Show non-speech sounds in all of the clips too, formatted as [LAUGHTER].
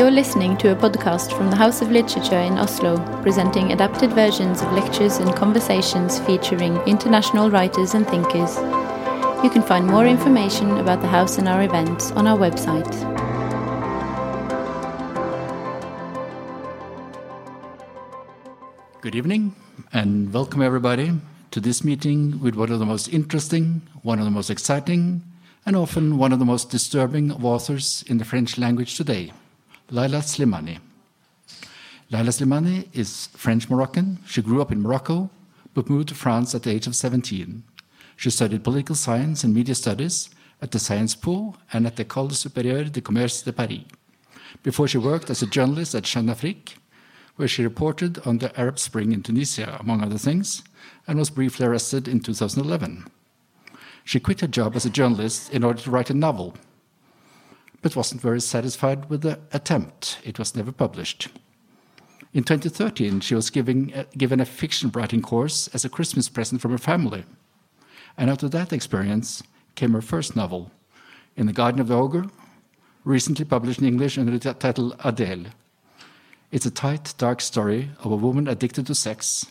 You're listening to a podcast from the House of Literature in Oslo, presenting adapted versions of lectures and conversations featuring international writers and thinkers. You can find more information about the house and our events on our website. Good evening, and welcome everybody to this meeting with one of the most interesting, one of the most exciting, and often one of the most disturbing of authors in the French language today, Leïla Slimani. Leïla Slimani is French Moroccan. She grew up in Morocco, but moved to France at the age of 17. She studied political science and media studies at the Sciences Po and at the École Supérieure de Commerce de Paris, before she worked as a journalist at Jeune Afrique, where she reported on the Arab Spring in Tunisia, among other things, and was briefly arrested in 2011. She quit her job as a journalist in order to write a novel, but wasn't very satisfied with the attempt. It was never published. In 2013, she was giving, uh, given a fiction writing course as a Christmas present from her family. And of that experience came her first novel, In the Garden of the Ogre, recently published in English under the title Adele. It's a tight, dark story of a woman addicted to sex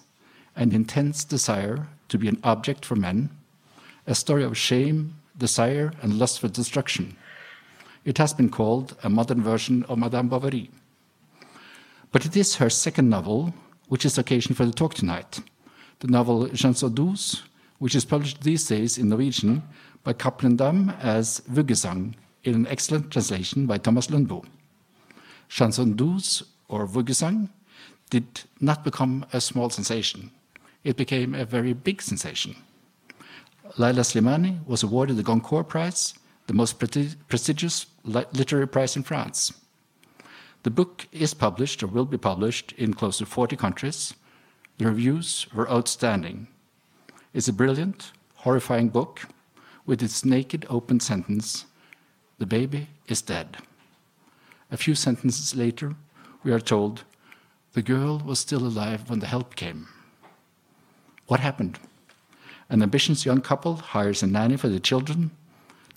and intense desire to be an object for men, a story of shame, desire, and lust for destruction. It has been called a modern version of Madame Bovary. But it is her second novel, which is the occasion for the talk tonight. The novel Chanson douce, which is published these days in Norwegian by Cappelen Damm as Vuggesang, in an excellent translation by Thomas Lundbo. Chanson douce, or Vuggesang, did not become a small sensation it became a very big sensation. Leïla Slimani was awarded the Goncourt Prize, the most prestigious literary prize in France. The book is published or will be published in close to 40 countries. The reviews were outstanding. It's a brilliant, horrifying book with its naked open sentence The baby is dead. A few sentences later, we are told the girl was still alive when the help came. What happened? An ambitious young couple hires a nanny for the children.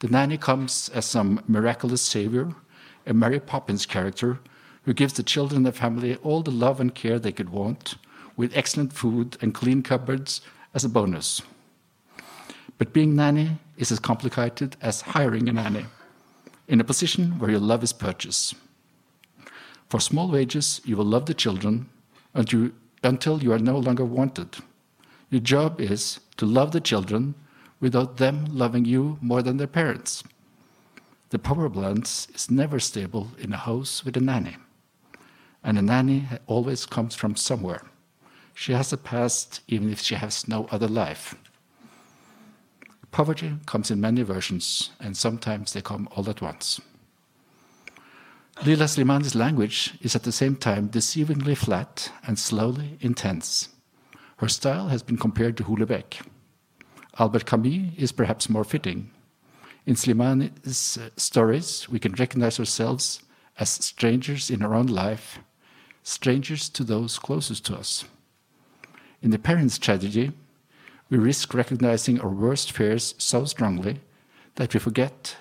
The nanny comes as some miraculous savior, a Mary Poppins character who gives the children and the family all the love and care they could want, with excellent food and clean cupboards as a bonus. But being nanny is as complicated as hiring a nanny, in a position where your love is purchased. For small wages, you will love the children until you are no longer wanted. Your job is to love the children without them loving you more than their parents. The power balance is never stable in a house with a nanny. And a nanny always comes from somewhere. She has a past even if she has no other life. Poverty comes in many versions, and sometimes they come all at once. Leïla Slimani's language is at the same time deceivingly flat and slowly intense. Her style has been compared to Houellebecq. Albert Camus is perhaps more fitting. In Slimani's uh, stories, we can recognize ourselves as strangers in our own life, strangers to those closest to us. In the parents' tragedy, we risk recognizing our worst fears so strongly that we forget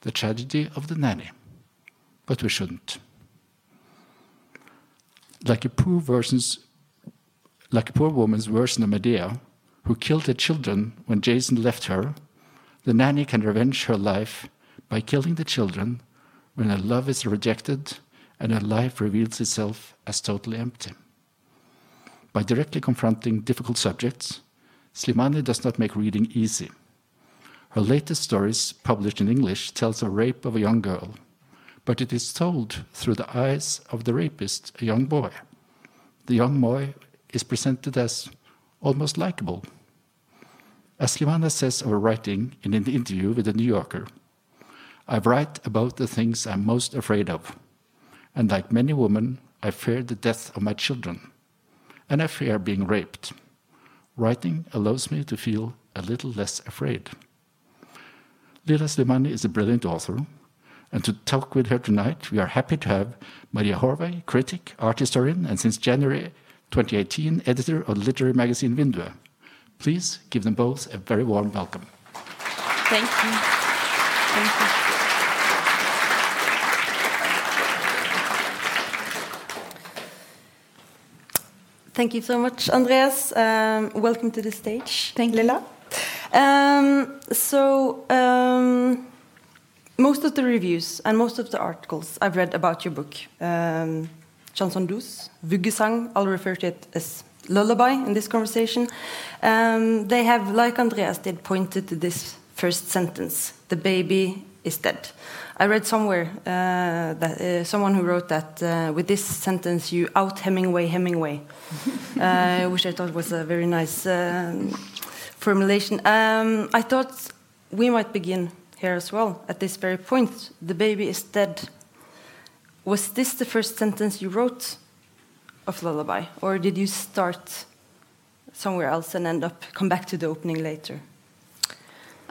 the tragedy of the nanny. But we shouldn't. Like a poor version's like a poor woman's version of Medea, who killed the children when Jason left her, the nanny can revenge her life by killing the children when her love is rejected and her life reveals itself as totally empty. By directly confronting difficult subjects, Slimani does not make reading easy. Her latest stories, published in English, tells a rape of a young girl, but it is told through the eyes of the rapist, a young boy. The young boy is presented as almost likable. As Slimani says of her writing in an interview with The New Yorker, I write about the things I'm most afraid of. And like many women, I fear the death of my children. And I fear being raped. Writing allows me to feel a little less afraid. Leïla Slimani is a brilliant author, and to talk with her tonight, we are happy to have Maria Horvei, critic, art historian, and since January 2018 editor of literary magazine Vinduet. Please give them both a very warm welcome. Thank you. Thank you. Thank you so much, Andreas. Um, welcome to the stage. Thank Lila. Um, so, um, most of the reviews and most of the articles I've read about your book um, Chanson douce, Vuggesang, I'll refer to it as lullaby in this conversation, um, they have, like Andreas did, pointed to this first sentence the baby is dead. I read somewhere uh, that uh, someone who wrote that uh, with this sentence you out Hemingway Hemingway, [LAUGHS] uh, which I thought was a very nice um, formulation. Um, I thought we might begin here as well at this very point. The baby is dead. Was this the first sentence you wrote of Lullaby, or did you start somewhere else and end up come back to the opening later?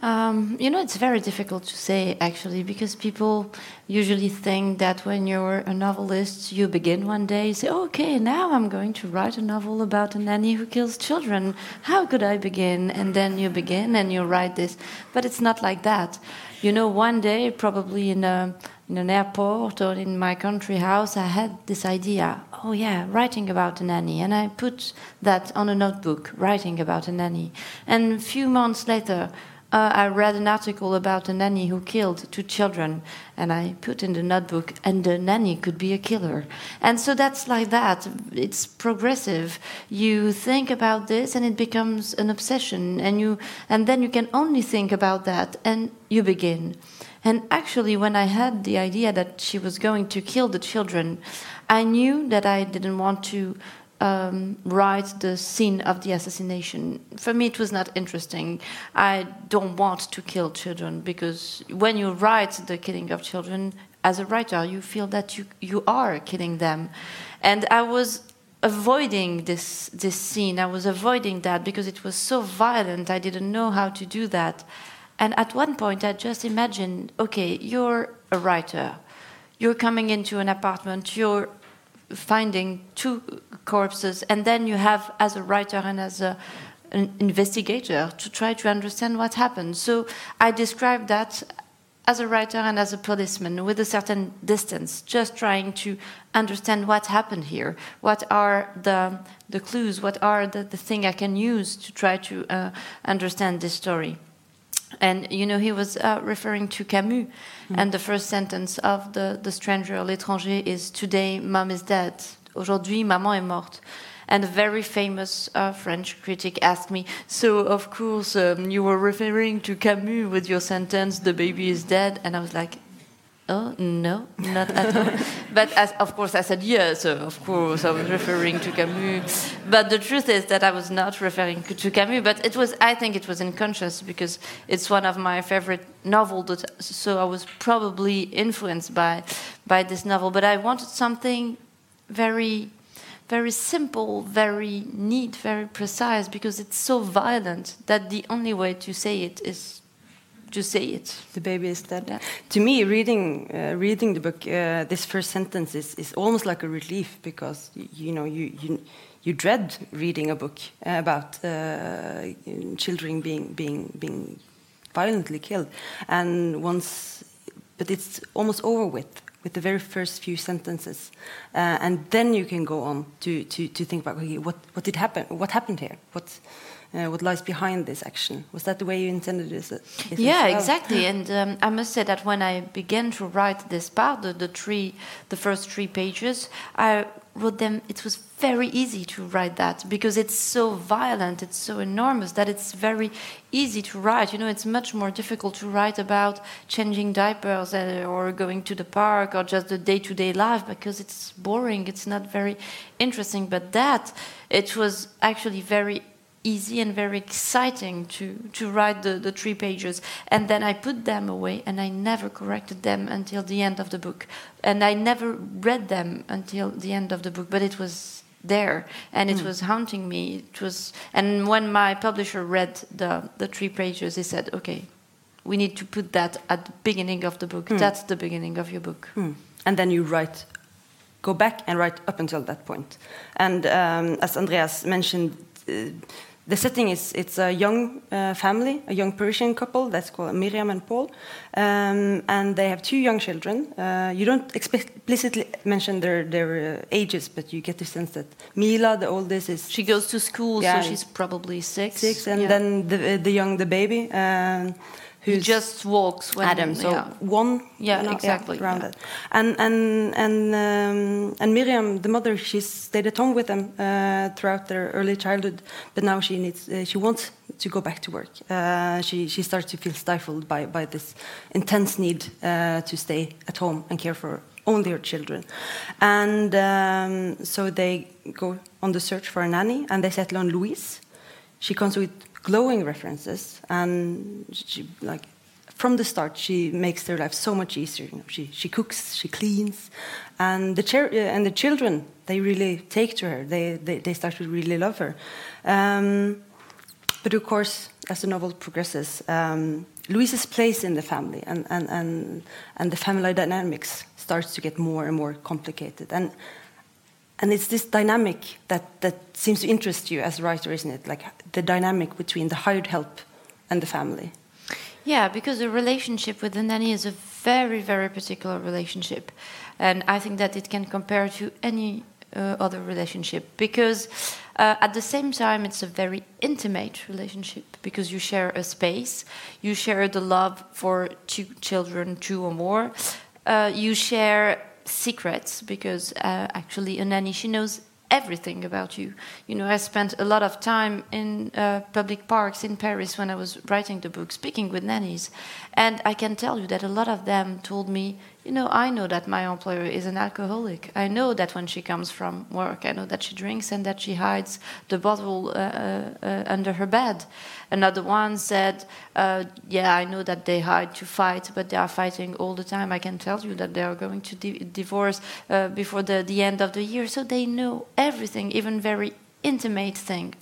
Um, you know, it's very difficult to say actually because people usually think that when you're a novelist, you begin one day, you say, okay, now I'm going to write a novel about a nanny who kills children. How could I begin? And then you begin and you write this. But it's not like that. You know, one day, probably in, a, in an airport or in my country house, I had this idea oh, yeah, writing about a nanny. And I put that on a notebook, writing about a nanny. And a few months later, uh, I read an article about a nanny who killed two children, and I put in the notebook, and the nanny could be a killer. And so that's like that. It's progressive. You think about this, and it becomes an obsession, and you, and then you can only think about that, and you begin. And actually, when I had the idea that she was going to kill the children, I knew that I didn't want to um, write the scene of the assassination. For me, it was not interesting. I don't want to kill children because when you write the killing of children, as a writer, you feel that you, you are killing them. And I was avoiding this, this scene. I was avoiding that because it was so violent. I didn't know how to do that. And at one point, I just imagined okay, you're a writer. You're coming into an apartment, you're finding two corpses, and then you have, as a writer and as a, an investigator, to try to understand what happened. So I describe that as a writer and as a policeman with a certain distance, just trying to understand what happened here. What are the, the clues? What are the, the thing I can use to try to uh, understand this story? And you know, he was uh, referring to Camus, mm. and the first sentence of the, the Stranger, L'étranger, is Today, mom is dead. Aujourd'hui, maman est morte. And a very famous uh, French critic asked me, So, of course, um, you were referring to Camus with your sentence, The baby is dead. And I was like, Oh, no, not at all. [LAUGHS] but as, of course, I said yes, of course, I was referring to Camus. But the truth is that I was not referring to Camus, but it was, I think it was unconscious because it's one of my favorite novels, so I was probably influenced by, by this novel. But I wanted something very very simple, very neat, very precise, because it's so violent that the only way to say it is to say it. The baby is dead. Yeah. To me, reading uh, reading the book, uh, this first sentence is, is almost like a relief because you know you you, you dread reading a book about uh, children being being being violently killed, and once, but it's almost over with with the very first few sentences, uh, and then you can go on to to to think about okay, what what did happen, what happened here, what uh, what lies behind this action. Was that the way you intended this? yeah, well? exactly. And um, I must say that when I began to write this part, the, the three, the first three pages, I wrote them. It was very easy to write that because it's so violent, it's so enormous that it's very easy to write. You know, it's much more difficult to write about changing diapers uh, or going to the park or just the day-to-day life because it's boring. It's not very interesting. But that, it was actually very easy and very exciting to, to write the, the three pages. And then I put them away and I never corrected them until the end of the book. And I never read them until the end of the book, but it was there and it mm. was haunting me. It was and when my publisher read the, the three pages, he said, Okay, we need to put that at the beginning of the book. Mm. That's the beginning of your book. Mm. And then you write go back and write up until that point. And um, as Andreas mentioned, uh, the setting is it's a young uh, family, a young Parisian couple that's called Myriam and Paul, um, and they have two young children. Uh, you don't explicitly mention their their uh, ages, but you get the sense that Mila, the oldest, is she goes to school, Yeah. so she's probably six. six, and Yeah. then the the young the baby. Um, Who just walks when Adam, so yeah. one, Yeah, exactly, around yeah. that. And and and um, and Myriam, the mother, she stayed at home with them uh, throughout their early childhood, but now she needs, uh, she wants to go back to work. Uh, she she starts to feel stifled by by this intense need uh, to stay at home and care for only her children, and um, so they go on the search for a nanny, and they settle on Louise. She comes with glowing references, and she like from the start she makes their life so much easier. You know, she she cooks, she cleans, and the chil- uh, and the children they really take to her. They they, they start to really love her. Um, but of course, as the novel progresses, um, Louise's place in the family and, and, and, and the family dynamics starts to get more and more complicated. And and it's this dynamic that, that seems to interest you as a writer, isn't it? Like the dynamic between the hired help and the family. Yeah, because the relationship with the nanny is a very, very particular relationship. And I think that it can compare to any uh, other relationship because uh, at the same time it's a very intimate relationship because you share a space, you share the love for two children, two or more, uh, you share secrets because uh, actually a nanny she knows everything about you. You know, I spent a lot of time in uh, public parks in Paris when I was writing the book, speaking with nannies, and I can tell you that a lot of them told me, you know, I know that my employer is an alcoholic. I know that when she comes from work, I know that she drinks and that she hides the bottle uh, uh, uh, under her bed. Another one said, uh, Yeah, I know that they hide to fight, but they are fighting all the time. I can tell you that they are going to di- divorce uh, before the, the end of the year. So they know everything, even very intimate thing.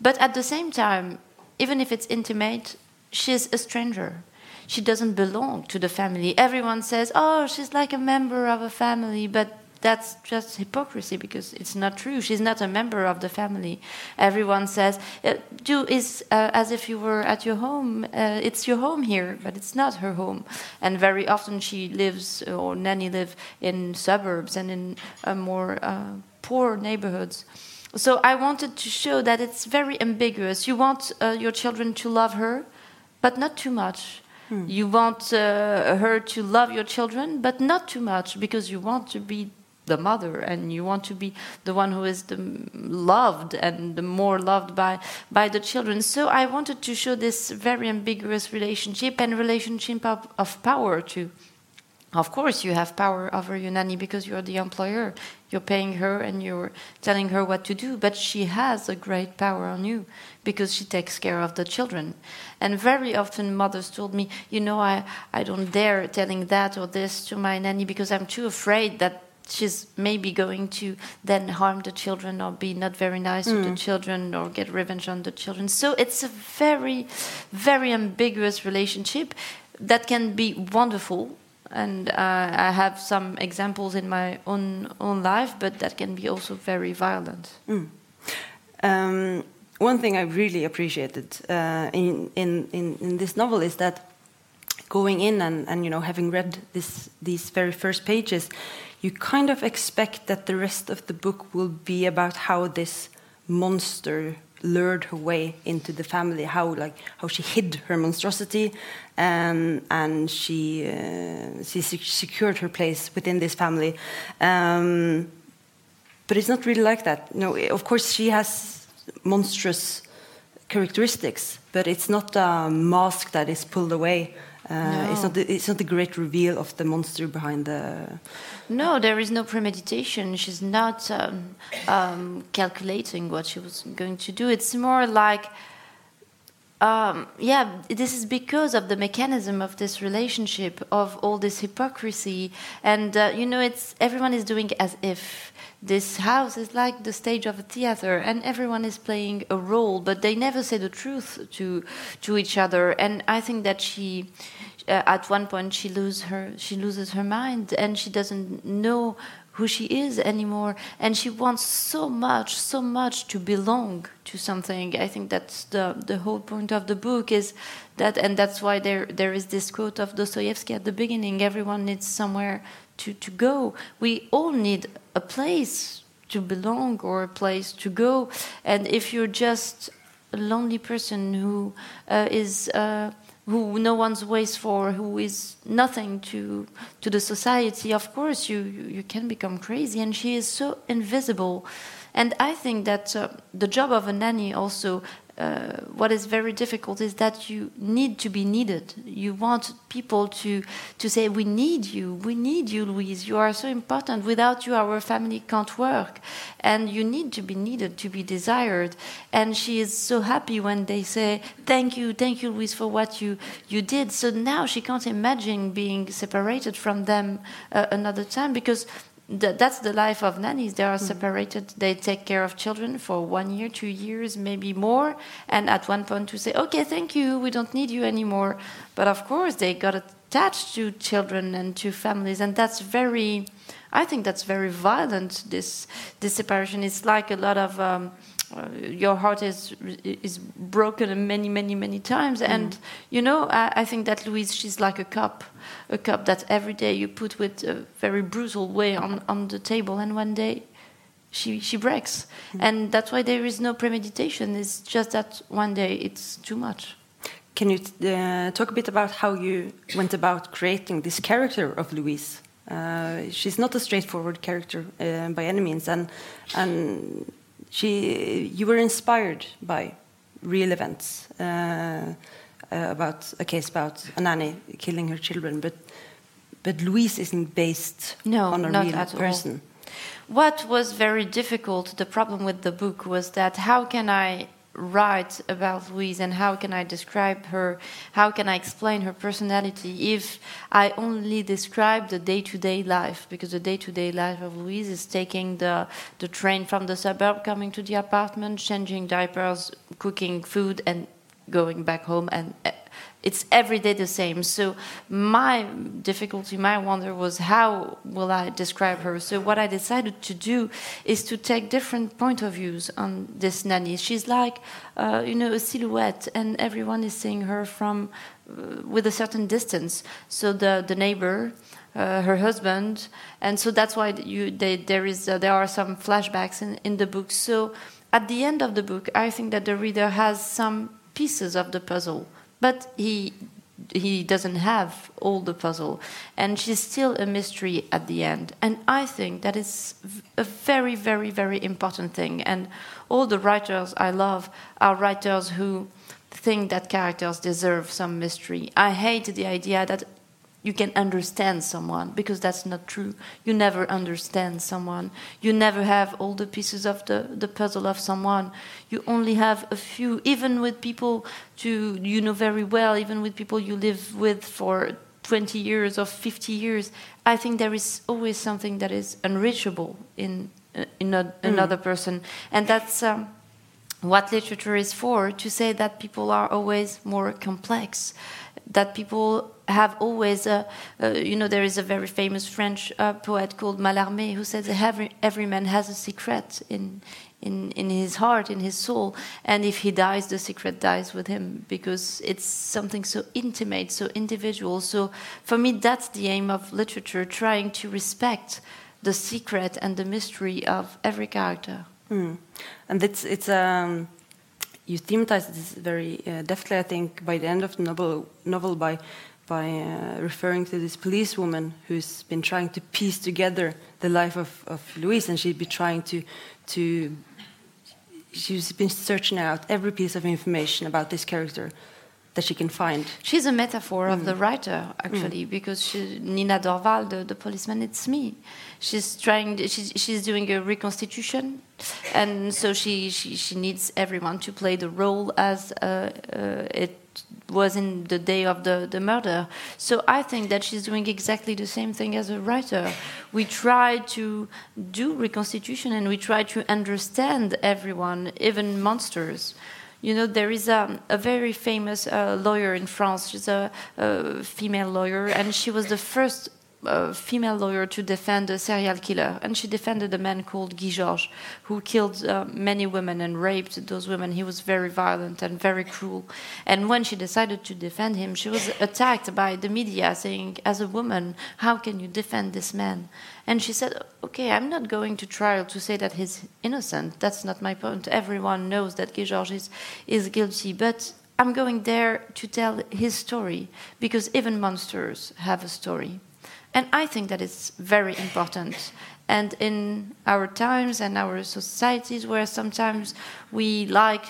But at the same time, even if it's intimate, she's a stranger. She doesn't belong to the family. Everyone says, oh, she's like a member of a family, but that's just hypocrisy because it's not true. She's not a member of the family. Everyone says, uh, do is uh, as if you were at your home. Uh, it's your home here, but it's not her home. And very often she lives, or nanny live in suburbs and in uh, more uh, poor neighborhoods. So I wanted to show that it's very ambiguous. You want your children to love her, but not too much. You want uh, her to love your children, but not too much because you want to be the mother and you want to be the one who is the loved and the more loved by by the children. So I wanted to show this very ambiguous relationship and relationship of, of power too. Of course, you have power over your nanny because you're the employer. You're paying her and you're telling her what to do, but she has a great power on you because she takes care of the children. And very often, mothers told me, You know, I, I don't dare telling that or this to my nanny because I'm too afraid that she's maybe going to then harm the children or be not very nice to the children or get revenge on the children. So it's a very, very ambiguous relationship that can be wonderful. And uh, I have some examples in my own own life, but that can be also very violent. Um, one thing I really appreciated uh, in, in, in, in this novel is that going in and, and you know having read this these very first pages, you kind of expect that the rest of the book will be about how this monster lured her way into the family, how like how she hid her monstrosity, um, and she uh, she sec- secured her place within this family. Um, but it's not really like that. No, of course she has monstrous characteristics, but it's not a mask that is pulled away. Uh, It's not. The, it's not the great reveal of the monster behind the. No, there is no premeditation. She's not um, um, calculating what she was going to do. It's more like, um, yeah, this is because of the mechanism of this relationship, of all this hypocrisy, and uh, you know, it's everyone is doing as if this house is like the stage of a theater, and everyone is playing a role, but they never say the truth to to each other. And I think that she uh, at one point she lose her she loses her mind and she doesn't know who she is anymore. And she wants so much so much to belong to something. I think that's the the whole point of the book is that and that's why there there is this quote of dostoevsky at the beginning everyone needs somewhere to to go. We all need a place to belong or a place to go. And if you're just a lonely person who uh, is uh, who no one's waits for, who is nothing to to the society, of course you you can become crazy. And she is so invisible, and I think that uh, the job of a nanny also uh, what is very difficult is that you need to be needed. You want people to to say, "We need you. We need you, Louise. You are so important. Without you, our family can't work." And you need to be needed, to be desired. And she is so happy when they say, "Thank you, thank you, Louise, for what you you did." So now she can't imagine being separated from them uh, another time because the, that's the life of nannies. They are mm. separated. They take care of children for one year, two years, maybe more. And at one point to say, okay, thank you, we don't need you anymore. But of course, they got attached to children and to families. And that's very, I think that's very violent, this, this separation. It's like a lot of. Um, uh, your heart is is broken many many many times. Mm. and you know I, I, think that louise she's like a cup a cup that every day you put with a very brutal way on on the table. And one day she she breaks. Mm. and that's why there is no premeditation. It's just that one day it's too much. Can you uh, talk a bit about how you went about creating this character of louise? Uh, she's not a straightforward character uh, by any means. And and she, you were inspired by real events uh, uh, about a case about a nanny killing her children, but but Louise isn't based no, on a real person. All. What was very difficult, the problem with the book was that how can I write about Louise and how can I describe her? How can I explain her personality if I only describe the day to day life? Because the day to day life of Louise is taking the, the train from the suburb, coming to the apartment, changing diapers, cooking food, and going back home and it's every day the same. So my difficulty, my wonder was how will I describe her? So what I decided to do is to take different point of views on this nanny. She's like, uh, you know, a silhouette, and everyone is seeing her from uh, with a certain distance. So the the neighbor. Uh, her husband, and so that's why you, they, there is uh, there are some flashbacks in, in the book. So at the end of the book, I think that the reader has some pieces of the puzzle but he he doesn't have all the puzzle. And she's still a mystery at the end. And i think that is a very very very important thing. And all the writers i love are writers who think that characters deserve some mystery. I hate the idea that you can understand someone because that's not true. You never understand someone. You never have all the pieces of the, the puzzle of someone. You only have a few, even with people to you know very well, even with people you live with for 20 years or 50 years. I think there is always something that is unreachable in, uh, in a, mm. another person. And that's. Um, what literature is for to say that people are always more complex that people have always, uh, uh, you know, there is a very famous French uh, poet called Mallarmé who says every, every man has a secret in, in, in his heart, in his soul, and if he dies, the secret dies with him because it's something so intimate, so individual. So for me, that's the aim of literature, trying to respect the secret and the mystery of every character. Mm. And it's, it's um you thematize this very uh, deftly, I think, by the end of the novel, novel by, by uh, referring to this policewoman who's been trying to piece together the life of, of Louise, and she'd be trying to, to she's been searching out every piece of information about this character that she can find. She's a metaphor mm. of the mm. writer, actually, mm. because she, Nina Dorval, the, the, policeman, it's me. She's trying. She's, she's doing a reconstitution, and so she, she, she needs everyone to play the role as uh, uh, it was in the day of the, the murder. So I think that she's doing exactly the same thing as a writer. We try to do reconstitution, and we try to understand everyone, even monsters. You know, there is a, a very famous uh, lawyer in France. She's a, a, female lawyer, and she was the first a female lawyer to defend a serial killer, and she defended a man called Guy Georges, who killed uh, many women and raped those women. He was very violent and very cruel. And when she decided to defend him, she was attacked by the media saying, As a woman, how can you defend this man? And she said, Okay, I'm not going to trial to say that he's innocent. That's not my point. Everyone knows that Guy Georges is, is guilty. But I'm going there to tell his story because even monsters have a story. And I think that it's very important. And in our times and our societies, where sometimes we like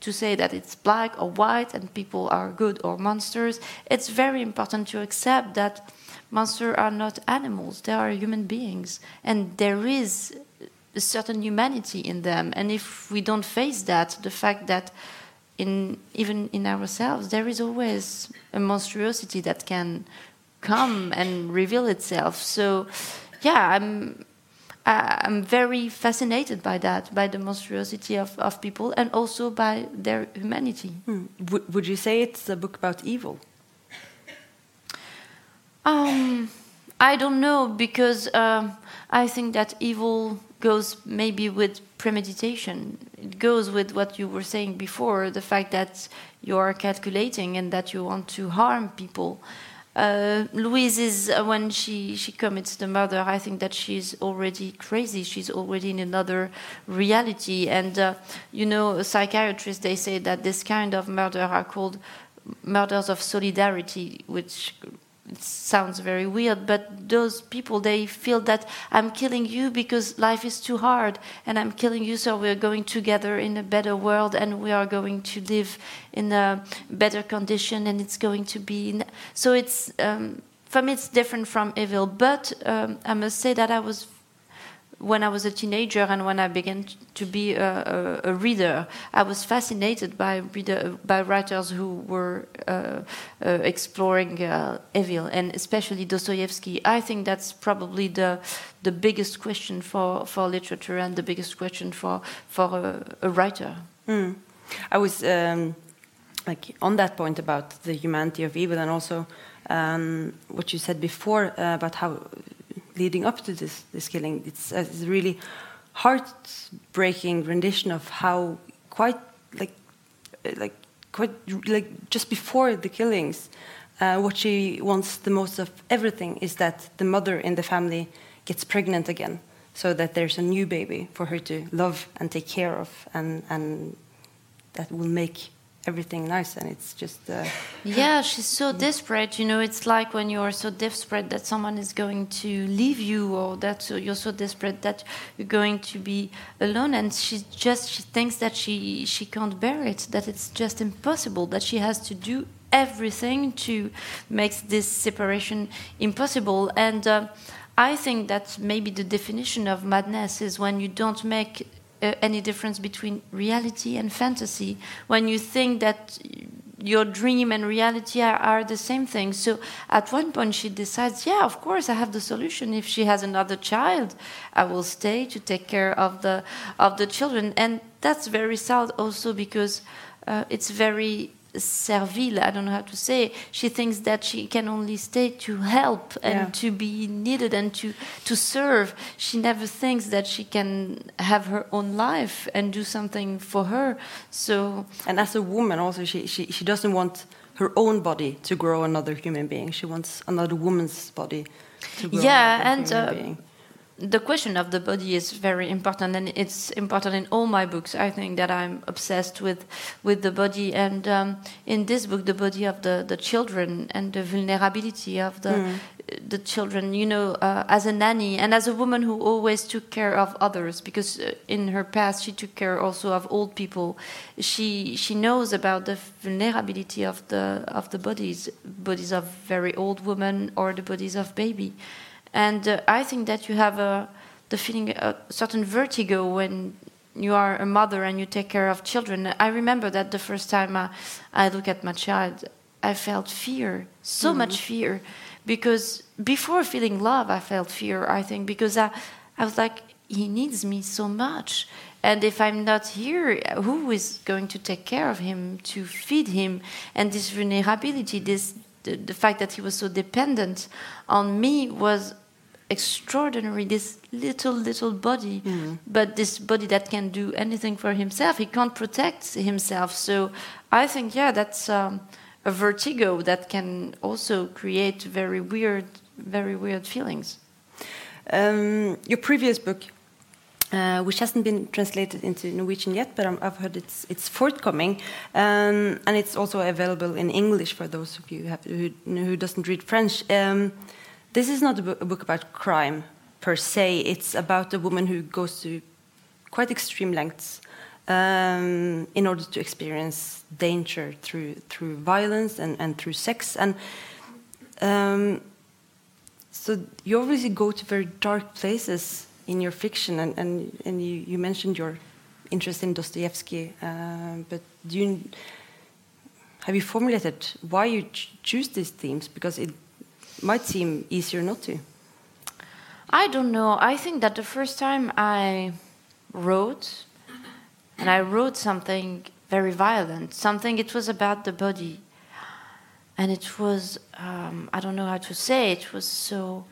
to say that it's black or white and people are good or monsters, it's very important to accept that monsters are not animals, they are human beings. And there is a certain humanity in them. And if we don't face that, the fact that in even in ourselves there is always a monstrosity that can come and reveal itself so yeah i'm i'm very fascinated by that by the monstrosity of, of people and also by their humanity hmm. would, would you say it's a book about evil um i don't know because um, i think that evil goes maybe with premeditation. It goes with what you were saying before the fact that you are calculating and that you want to harm people. Uh, Louise is, uh, when she, she commits the murder, I think that she's already crazy. She's already in another reality. And, uh, you know, psychiatrists, they say that this kind of murder are called murders of solidarity, which it sounds very weird, but those people they feel that I'm killing you because life is too hard, and I'm killing you so we're going together in a better world, and we are going to live in a better condition, and it's going to be. So it's um, for me it's different from evil, but um, I must say that I was when I was a teenager and when I began to be a, a, a reader, I was fascinated by reader, by writers who were uh, uh, exploring uh, evil, and especially Dostoevsky. I think that's probably the the biggest question for, for literature and the biggest question for for a, a writer. Mm. I was um, like on that point about the humanity of evil, and also um, what you said before uh, about how leading up to this this killing. It's, uh, it's a really heartbreaking rendition of how quite like uh, like quite like just before the killings, uh, what she wants the most of everything is that the mother in the family gets pregnant again, so that there's a new baby for her to love and take care of, and and that will make everything nice and it's just uh, yeah she's so desperate. You know it's like when you are so desperate that someone is going to leave you or that you're so desperate that you're going to be alone and she just she thinks that she she can't bear it that it's just impossible that she has to do everything to make this separation impossible. And uh, I think that maybe the definition of madness is when you don't make uh, any difference between reality and fantasy when you think that your dream and reality are, are, the same thing. So at one point she decides, yeah, of course I have the solution. If she has another child, I will stay to take care of the of the children. And that's very sad also because uh, it's very servile, I don't know how to say. She thinks that she can only stay to help and yeah. to be needed and to, to serve. She never thinks that she can have her own life and do something for her. So And as a woman also she, she, she doesn't want her own body to grow another human being. She wants another woman's body to grow yeah, and, uh, the question of the body is very important and it's important in all my books i think that i'm obsessed with with the body. And um, in this book the body of the the children and the vulnerability of the mm. the children you know uh, as a nanny and as a woman who always took care of others because uh, in her past she took care also of old people. She she knows about the vulnerability of the of the bodies bodies of very old women or the bodies of baby and uh, I think that you have a, the feeling a certain vertigo when you are a mother and you take care of children. I remember that the first time I, I look at my child, I felt fear, so mm. much fear, because before feeling love, I felt fear. I think because I, I was like, he needs me so much, and if I'm not here, who is going to take care of him, to feed him, and this vulnerability, this the, the fact that he was so dependent on me was extraordinary this little little body. Mm. but this body that can do anything for himself he can't protect himself. So i think yeah that's um, a vertigo that can also create very weird very weird feelings. Um, your previous book, uh, which hasn't been translated into Norwegian yet, but i have heard it's it's forthcoming, um, and it's also available in English for those of you who, have, who, who doesn't read French. Um, this is not a, bo a book about crime per se. It's about a woman who goes to quite extreme lengths um, in order to experience danger through through violence and, and through sex and. Um, so you obviously go to very dark places in your fiction, and, and, and you, you mentioned your interest in Dostoevsky, uh, but do you, have you formulated why you ch choose these themes? Because it might seem easier not to. I don't know. I think that the first time I wrote, and I wrote something very violent, something it was about the body, and it was um, I don't know how to say it was so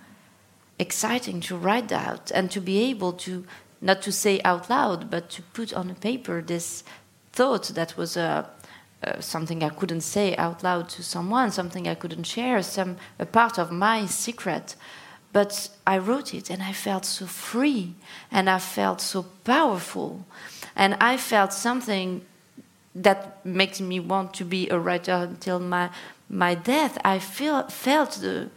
exciting to write out and to be able to not to say out loud but to put on paper this thought that was a uh, something I couldn't say out loud to someone, something I couldn't share, some a part of my secret. But I wrote it and I felt so free and I felt so powerful. And I felt something that makes me want to be a writer until my my death. I feel felt the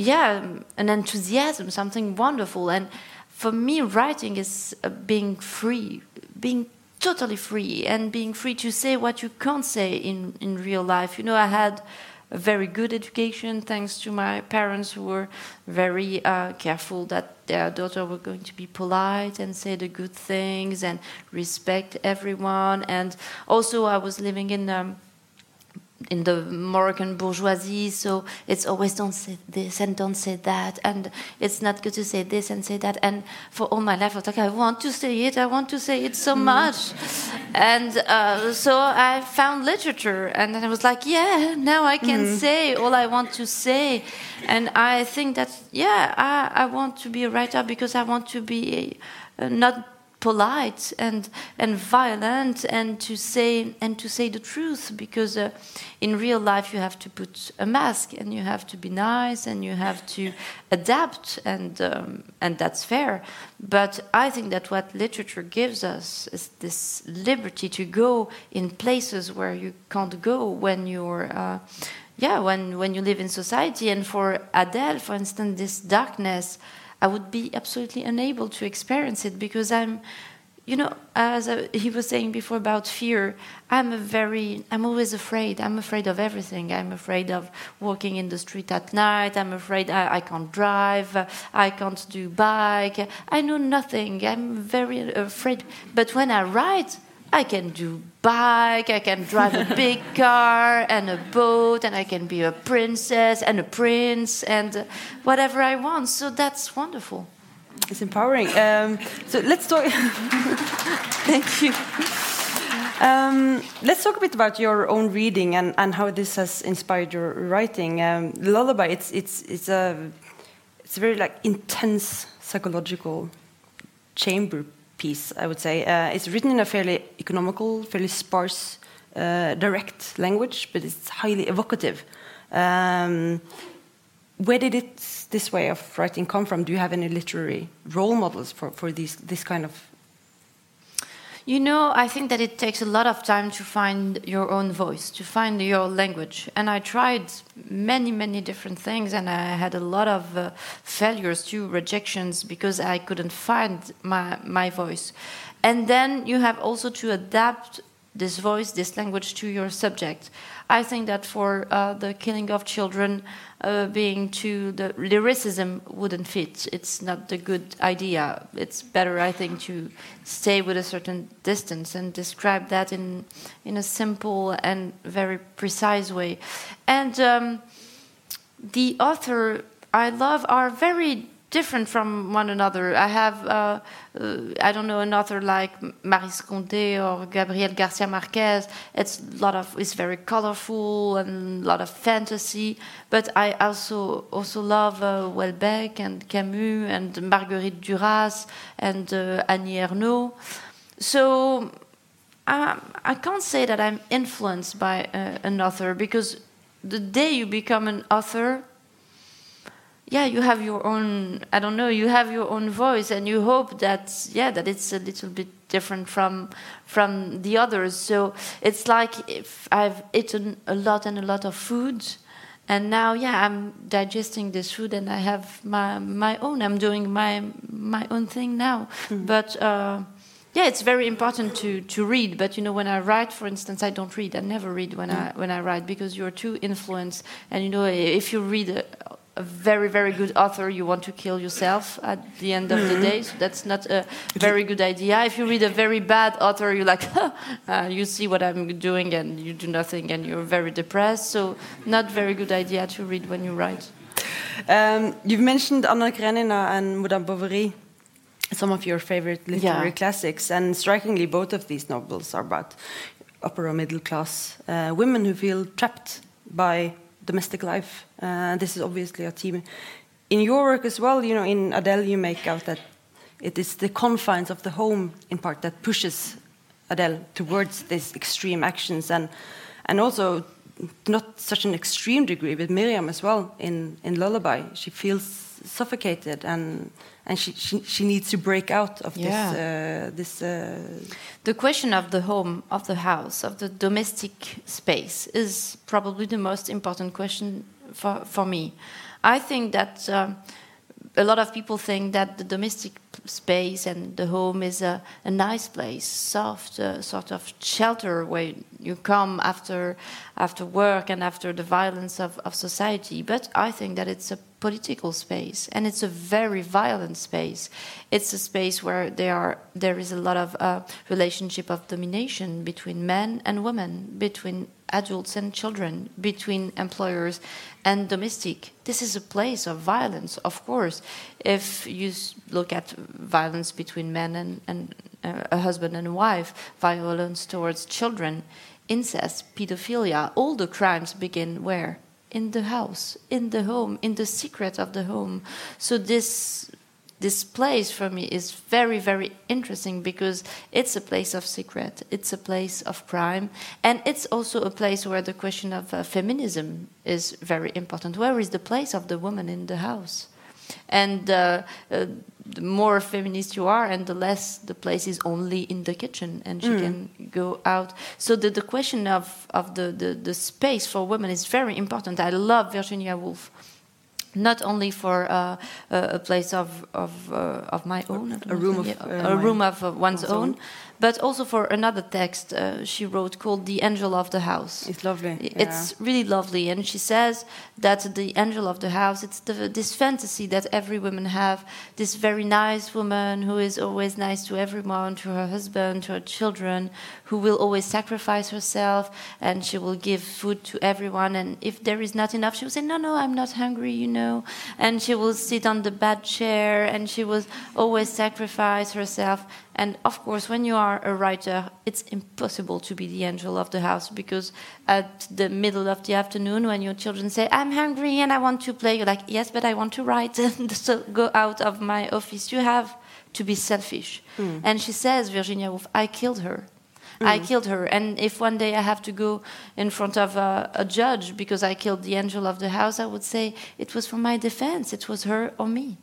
yeah an enthusiasm, something wonderful. And for me, writing is uh, being free, being totally free, and being free to say what you can't say in in real life. You know, I had a very good education thanks to my parents who were very uh, careful that their daughter were going to be polite and say the good things and respect everyone and also i was living in um, in the Moroccan bourgeoisie, so it's always don't say this and don't say that, and it's not good to say this and say that. And for all my life, I was like, I want to say it, I want to say it so much. And uh, so I found literature, and then I was like, yeah, now I can say all I want to say. And I think that, yeah, I, I want to be a writer because I want to be uh, not polite and and violent and to say and to say the truth because uh, in real life you have to put a mask and you have to be nice and you have to adapt and um, and that's fair. But i think that what literature gives us is this liberty to go in places where you can't go when you're uh, yeah when when you live in society. And for adele for instance this darkness I would be absolutely unable to experience it because I'm, you know, as I, he was saying before about fear, I'm a very, I'm always afraid. I'm afraid of everything. I'm afraid of walking in the street at night. I'm afraid I, I can't drive. I can't do bike. I know nothing. I'm very afraid. But when I write, I can do bike, I can drive a big [LAUGHS] car and a boat, and I can be a princess and a prince and whatever I want. So that's wonderful. It's empowering. Um, so let's talk. [LAUGHS] Thank you. Um, let's talk a bit about your own reading and, and how this has inspired your writing. Um, Lullaby, it's it's it's a it's a very like intense psychological chamber piece, I would say. Uh, it's written in a fairly economical, fairly sparse, uh, direct language, but it's highly evocative. Um, where did it, this way of writing come from? Do you have any literary role models for, for these, this kind of You know, I think that it takes a lot of time to find your own voice, to find your language. And I tried many, many different things, and I had a lot of uh, failures too, rejections, because I couldn't find my, my voice. And then you have also to adapt this voice, this language to your subject. I think that for uh, the killing of children, uh, being to the lyricism wouldn't fit. It's not a good idea. It's better, I think, to stay with a certain distance and describe that in in a simple and very precise way. And um, the author I love are very different from one another. I have, uh, uh, I don't know, another like Maryse Condé or Gabriel Garcia Marquez. It's a lot of, it's very colorful and a lot of fantasy. But I also also love uh, Houellebecq and Camus and Marguerite Duras and uh, Annie Ernaux. So um, I can't say that I'm influenced by uh, an author because the day you become an author yeah you have your own i don't know you have your own voice and you hope that yeah that it's a little bit different from from the others so it's like if i've eaten a lot and a lot of food and now yeah i'm digesting this food and i have my my own i'm doing my my own thing now mm. but uh, yeah, it's very important to, to read, but you know, when I write, for instance, I don't read. I never read when I when I write because you're too influenced. And you know, if you read a very very good author you want to kill yourself at the end of mm -hmm. the mm-hmm. day so that's not a very good idea if you read a very bad author you're like [LAUGHS] uh, you see what i'm doing and you do nothing and you're very depressed so not very good idea to read when you write um, you've mentioned anna karenina and madame bovary some of your favorite literary yeah. classics and strikingly both of these novels are about upper or middle class uh, women who feel trapped by domestic life. Uh, this is obviously a theme in your work as well. You know, in Adele, you make out that it is the confines of the home, in part, that pushes Adele towards these extreme actions, and and also not such an extreme degree with Myriam as well. In in Lullaby, she feels suffocated and and she, she, she needs to break out of yeah. this. Uh, this uh, the question of the home, of the house, of the domestic space is probably the most important question for, for me. I think that uh, a lot of people think that the domestic space and the home is a, a nice place, soft, uh, sort of shelter where you come after after work and after the violence of, of society. But I think that it's a political space and it's a very violent space. It's a space where there are there is a lot of uh, relationship of domination between men and women, between adults and children, between employers and domestic. This is a place of violence, of course. If you look at violence between men and, and uh, a husband and wife, violence towards children, incest, pedophilia, all the crimes begin where? In the house, in the home, in the secret of the home. So this this place for me is very very interesting because it's a place of secret it's a place of crime and it's also a place where the question of uh, feminism is very important where is the place of the woman in the house and uh, uh, the more feminist you are and the less the place is only in the kitchen and she mm. can go out. So the, the question of, of the, the, the space for women is very important. I love virginia woolf not only for uh, a place of of, uh, of my own, a room of, uh, a room of uh, one's, one's own, own, but also for another text uh, she wrote called The Angel of the House. It's lovely. It's yeah. really lovely. And she says that the angel of the house, it's the, this fantasy that every woman have, this very nice woman who is always nice to everyone, to her husband, to her children, who will always sacrifice herself and she will give food to everyone. And if there is not enough, she will say, no, no, I'm not hungry, you know. And she will sit on the bad chair and she will always sacrifice herself and of course, when you are a writer, it's impossible to be the angel of the house because at the middle of the afternoon, when your children say, I'm hungry and I want to play, you're like, yes, but I want to write. [LAUGHS] And so go out of my office. You have to be selfish. Mm. And she says, Virginia Woolf, I killed her. I killed her. And if one day I have to go in front of a, a, judge because I killed the angel of the house, I would say it was for my defense. It was her or me.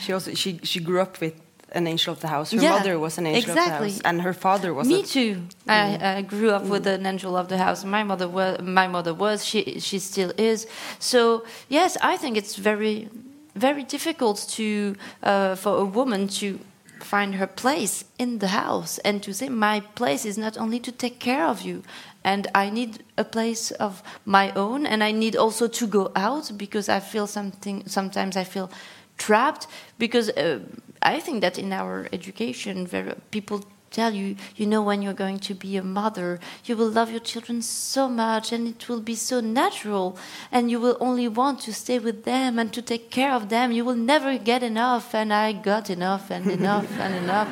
She also she she grew up with an angel of the house. Her yeah, mother was an angel exactly. of the house, and her father was. Me too. Mm. I, I, grew up mm. with an angel of the house. My mother was. My mother was. She she still is. So yes, I think it's very very difficult to uh, for a woman to find her place in the house and to say my place is not only to take care of you and i need a place of my own and i need also to go out because i feel something sometimes i feel trapped. Because uh, I think that in our education, very, people tell you, you know, when you're going to be a mother, you will love your children so much and it will be so natural and you will only want to stay with them and to take care of them. You will never get enough. And I got enough and enough and [LAUGHS] enough.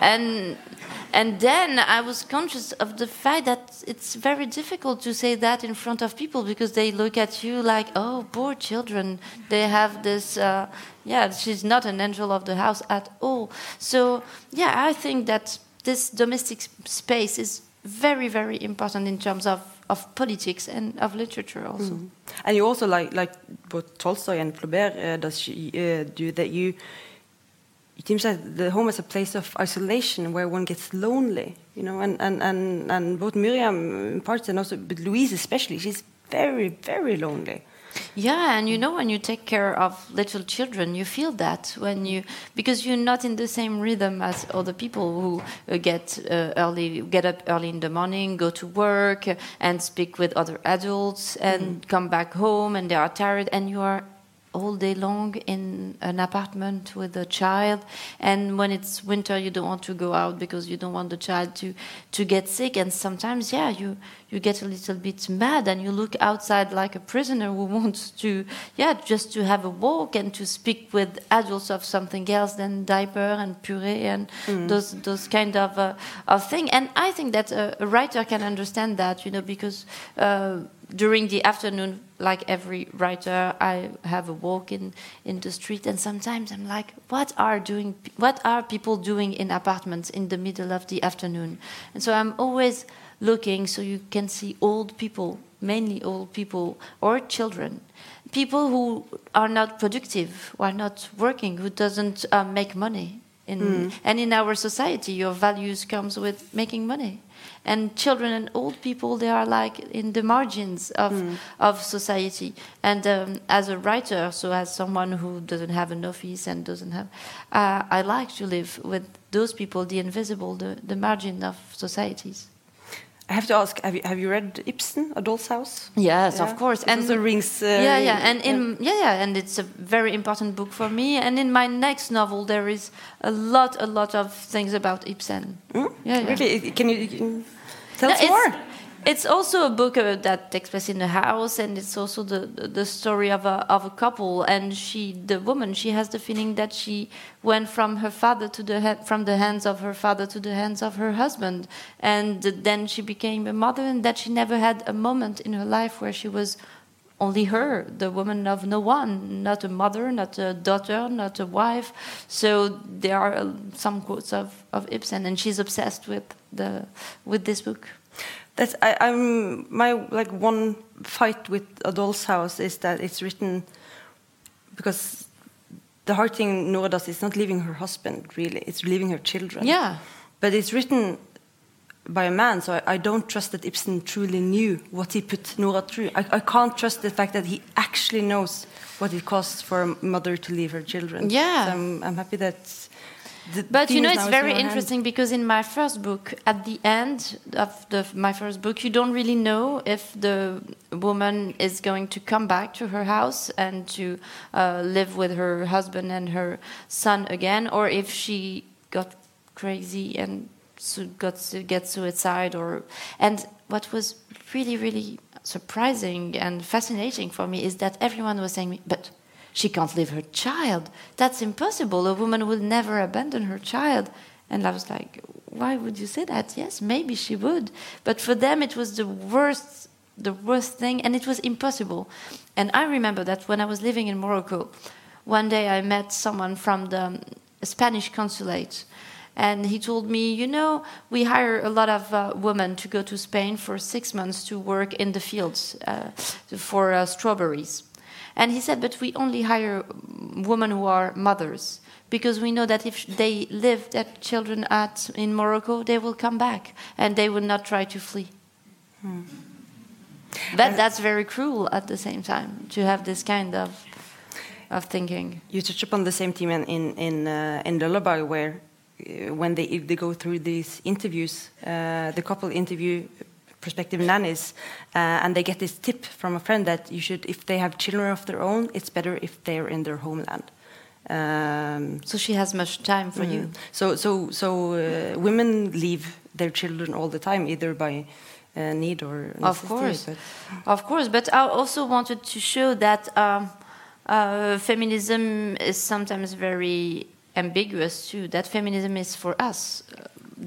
And and then I was conscious of the fact that it's very difficult to say that in front of people because they look at you like, oh, poor children. They have this, uh, yeah, she's not an angel of the house at all. So, yeah, I think that this domestic space is very, very important in terms of, of politics and of literature also. Mm. And you also like like both Tolstoy and Flaubert uh, does she, uh, do that you it seems that the home is a place of isolation where one gets lonely, you know, and, and, and, and both Myriam in parts and also, but Louise especially, she's very, very lonely. Yeah, and you know when you take care of little children, you feel that when you because you're not in the same rhythm as other people who uh, get uh, early, get up early in the morning, go to work, uh, and speak with other adults, and mm. come back home, and they are tired, and you are all day long in an apartment with a child. And when it's winter you don't want to go out because you don't want the child to to get sick. And sometimes yeah you you get a little bit mad and you look outside like a prisoner who [LAUGHS] wants to yeah just to have a walk and to speak with adults of something else than diaper and puree and mm. those those kind of uh, of thing. And i think that a, a, writer can understand that you know because uh, during the afternoon, like every writer, I have a walk in, in the street, and sometimes I'm like, what are doing? What are people doing in apartments in the middle of the afternoon? And so I'm always looking, so you can see old people, mainly old people or children, people who are not productive, who are not working, who doesn't uh, make money. In, mm. And in our society, your values comes with making money and children and old people they are like in the margins of mm. of society and um, as a writer so as someone who doesn't have an office and doesn't have uh, i like to live with those people the invisible the, the margin of societies I have to ask: Have you have you read Ibsen, A Doll's House? Yes, yeah. of course. It and the rings. Uh, yeah, yeah, and in yeah. yeah, and it's a very important book for me. And in my next novel, there is a lot, a lot of things about Ibsen. Mm? Yeah, yeah, really? Can you, can tell no, us more? It's also a book uh, that takes place in the house, and it's also the, the story of a of a couple. And she, the woman, she has the feeling that she went from her father to the from the hands of her father to the hands of her husband, and then she became a mother, and that she never had a moment in her life where she was only her, the woman of no one, not a mother, not a daughter, not a wife. So there are some quotes of, of Ibsen, and she's obsessed with the with this book. That's I, I'm my like one fight with A Doll's House is that it's written because the hard thing Nora does is not leaving her husband really; it's leaving her children. Yeah, but it's written by a man, so I, I, don't trust that Ibsen truly knew what he put Nora through. I, I, can't trust the fact that he actually knows what it costs for a mother to leave her children. Yeah, so I'm, I'm happy that but you know, it's very interesting hand. because in my first book, at the end of the, my first book, you don't really know if the woman is going to come back to her house and to uh, live with her husband and her son again, or if she got crazy and got to get suicide. Or and what was really, really surprising and fascinating for me is that everyone was saying, "But." She can't leave her child. That's impossible. A woman will never abandon her child. And I was like, why would you say that? Yes, maybe she would. But for them, it was the worst, the worst thing, and it was impossible. And I remember that when I was living in Morocco, one day I met someone from the Spanish consulate. And he told me, you know, we hire a lot of uh, women to go to Spain for six months to work in the fields uh, for uh, strawberries. And he said, but we only hire women who are mothers because we know that if they live their children at in Morocco, they will come back and they will not try to flee. Hmm. That that's very cruel at the same time to have this kind of of thinking. You touch upon the same theme in in in, uh, in Lullaby, where uh, when they they go through these interviews, uh, the couple interview prospective nannies, uh, and they get this tip from a friend that you should, if they have children of their own, it's better if they're in their homeland. Um, So she has much time for you. so, so, so uh, women leave their children all the time, either by uh, need or Of course. but- Of course, but I also wanted to show that um, uh, feminism is sometimes very ambiguous too. That feminism is for us,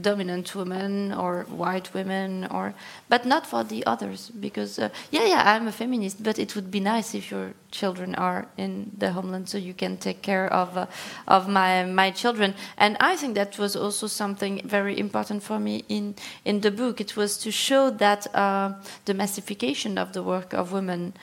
dominant women or white women, or but not for the others. Because uh, yeah, yeah, I'm a feminist, but it would be nice if your children are in the homeland, so you can take care of uh, of my my children. And I think that was also something very important for me in in the book. It was to show that uh, the massification of the work of women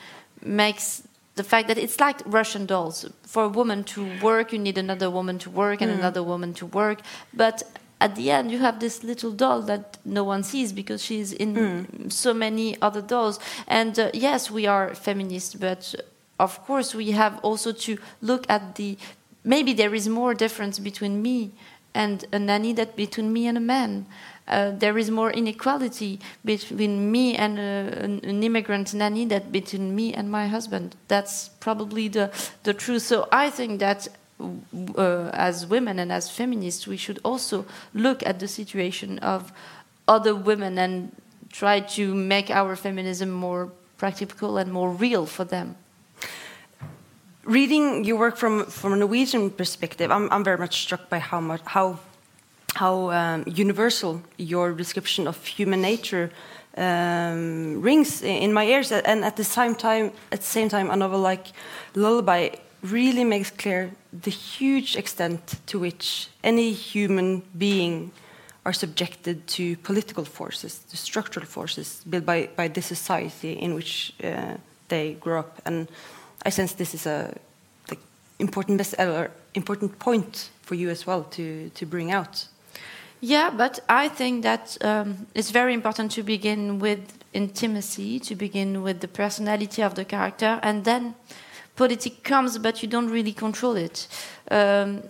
makes the fact that it's like Russian dolls. For a woman to work, you need another woman to work and another woman to work. But at the end, you have this little doll that no one sees because she's in so many other dolls. And uh, yes, we are feminists, but of course, we have also to look at the. Maybe there is more difference between me and a nanny than between me and a man. Uh, there is more inequality between me and a, an, an immigrant nanny than between me and my husband. That's probably the, the truth. So I think that uh, as women and as feminists, we should also look at the situation of other women and try to make our feminism more practical and more real for them. reading your work from from a Norwegian perspective, I'm I'm very much struck by how much how how um, universal your description of human nature um, rings in my ears, and at the same time, at the same time, a novel like Lullaby really makes clear the huge extent to which any human being are subjected to political forces, to structural forces built by, by the society in which uh, they grow up. And I sense this is a like, important mess- or important point for you as well to, to bring out. Yeah, but I think that um, it's very important to begin with intimacy, to begin with the personality of the character, and then politics comes, but you don't really control it. Um,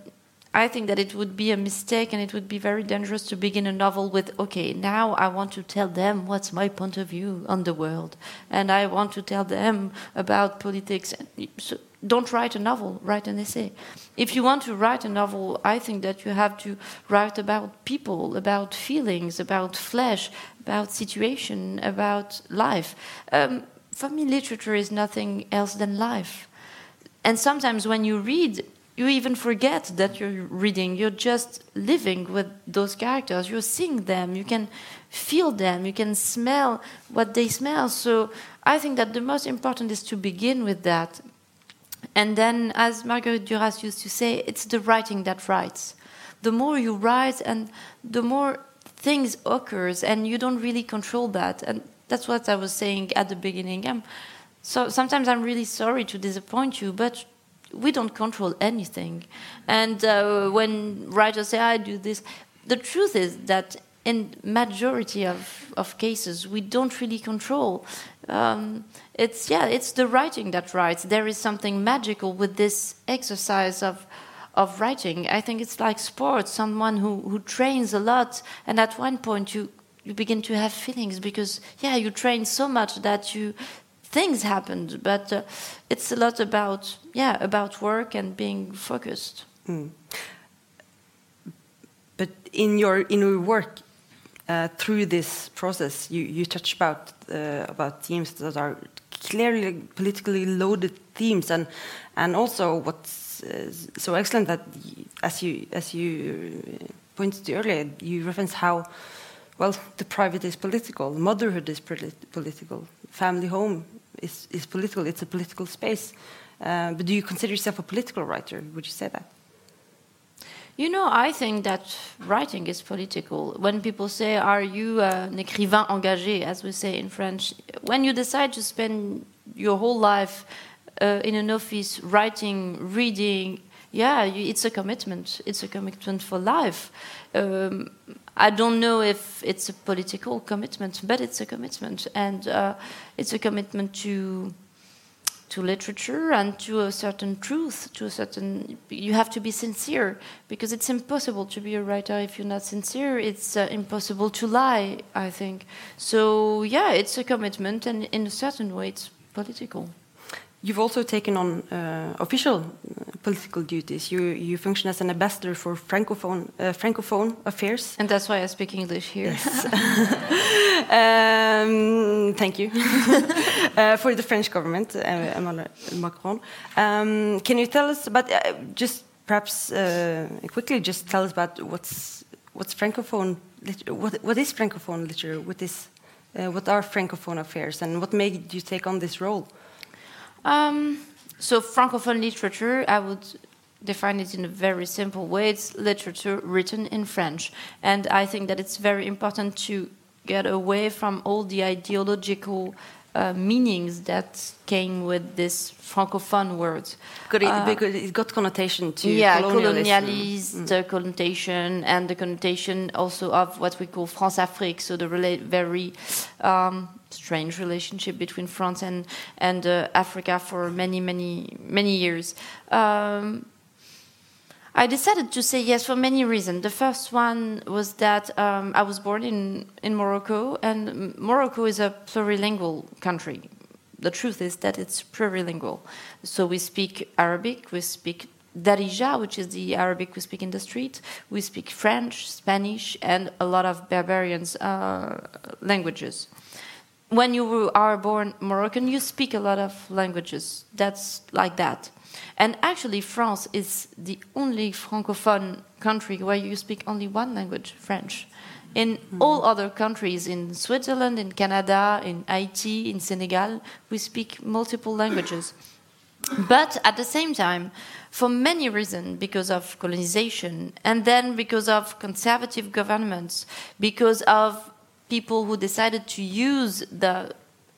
I think that it would be a mistake and it would be very dangerous to begin a novel with, okay, now I want to tell them what's my point of view on the world, and I want to tell them about politics. So don't write a novel, write an essay. If you want to write a novel, I think that you have to write about people, about feelings, about flesh, about situation, about life. Um, for me, literature is nothing else than life. And sometimes when you read, you even forget that you're reading. You're just living with those characters. You're seeing them. You can feel them. You can smell what they smell. So I think that the most important is to begin with that. And then, as Marguerite Duras used to say, it's the writing that writes. The more you write, and the more things occurs, and you don't really control that. And that's what I was saying at the beginning. I'm, so sometimes I'm really sorry to disappoint you, but we don't control anything. And uh, when writers say, "I do this," the truth is that in majority of, of cases we don't really control. Um, it's yeah, it's the writing that writes. There is something magical with this exercise of of writing. I think it's like sports. Someone who, who trains a lot, and at one point you you begin to have feelings because yeah, you train so much that you things happened. But uh, it's a lot about yeah about work and being focused. But in your in your work, uh, through this process, you, you touch about uh, about themes that are clearly politically loaded themes, and and also what's uh, so excellent that as you as you pointed to earlier, you reference how well the private is political, motherhood is polit- political, family home is is political. It's a political space. Uh, but do you consider yourself a political writer? Would you say that? You know, I think that writing is political. When people say, Are you an écrivain engagé, as we say in French, when you decide to spend your whole life uh, in an office writing, reading, yeah, it's a commitment. It's a commitment for life. Um, I don't know if it's a political commitment, but it's a commitment. And uh, it's a commitment to to literature and to a certain truth, to a certain. You have to be sincere because it's impossible to be a writer if you're not sincere. It's uh, impossible to lie, I think. So yeah, it's a commitment, and in a certain way, it's political. You've also taken on uh, official uh, political duties. You you function as an ambassador for francophone uh, francophone affairs. And that's why I speak English here. Yes. [LAUGHS] [LAUGHS] um, thank you [LAUGHS] uh, for the French government, uh, Emmanuel Macron. Um, can you tell us about uh, just perhaps uh, quickly just tell us about what's what's francophone what what is francophone literature? What is uh, what are francophone affairs, and what made you take on this role? Um, so francophone literature, I would define it in a very simple way. It's literature written in French, and I think that it's very important to get away from all the ideological uh, meanings that came with this francophone word. Because it, uh, because it got connotation to yeah, colonialism. colonialist mm. connotation and the connotation also of what we call France-Afrique, so the rela- very um, strange relationship between France and and uh, Africa for many many many years. Um, I decided to say yes for many reasons. The first one was that um, I was born in, in Morocco, and Morocco is a plurilingual country. The truth is that it's plurilingual. So we speak Arabic, we speak Darija, which is the Arabic we speak in the street, we speak French, Spanish, and a lot of Berberian uh, languages. When you are born Moroccan, you speak a lot of languages. That's like that. And actually, France is the only francophone country where you speak only one language, French. In mm. all other countries, in Switzerland, in Canada, in Haiti, in Senegal, we speak multiple languages. But at the same time, for many reasons, because of colonization, and then because of conservative governments, because of people who decided to use the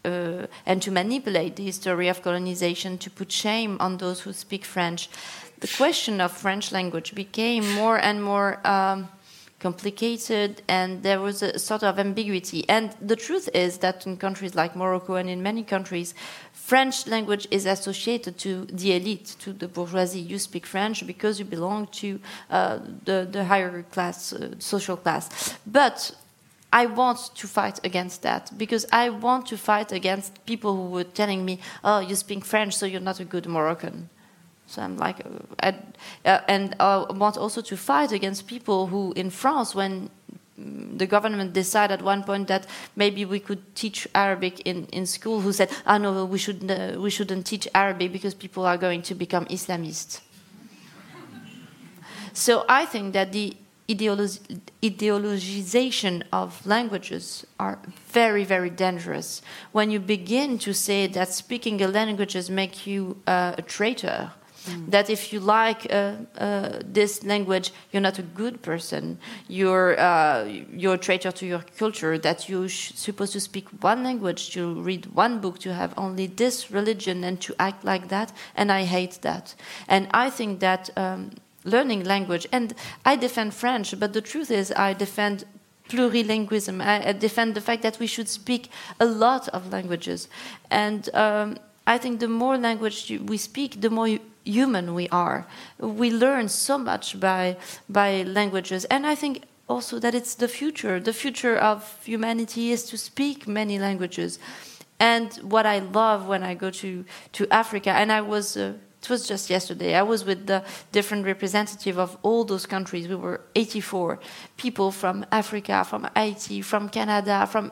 uh, and to manipulate the history of colonization to put shame on those who speak French. The question of French language became more and more um, complicated, and there was a sort of ambiguity. And the truth is that in countries like Morocco and in many countries, French language is associated to the elite, to the bourgeoisie. You speak French because you belong to uh, the, the higher class, uh, social class. But I want to fight against that because I want to fight against people who were telling me, "Oh, you speak French, so you're not a good Moroccan." So I'm like, uh, I, uh, and I want also to fight against people who, in France, when the government decided at one point that maybe we could teach Arabic in, in school, who said, "Ah, oh, no, we shouldn't, uh, we shouldn't teach Arabic because people are going to become Islamists." so I think that the ideologization of languages are very, very dangerous. When you begin to say that speaking a languages make you uh, a traitor, mm. that if you like uh, uh, this language, you're not a good person. You're uh, you're a traitor to your culture. That you're supposed to speak one language, to read one book, to have only this religion, and to act like that. And I hate that. And I think that. Um, learning language. And I defend French, but the truth is, I defend plurilingualism. I, defend the fact that we should speak a lot of languages. And um, I think the more language we speak, the more human we are. We learn so much by by languages, and I think also that it's the future. The future of humanity is to speak many languages. And what I love when I go to to Africa, and I was. Uh, it was just yesterday. I was with the different representative of all those countries. We were 84 people from Africa, from Haiti, from Canada, from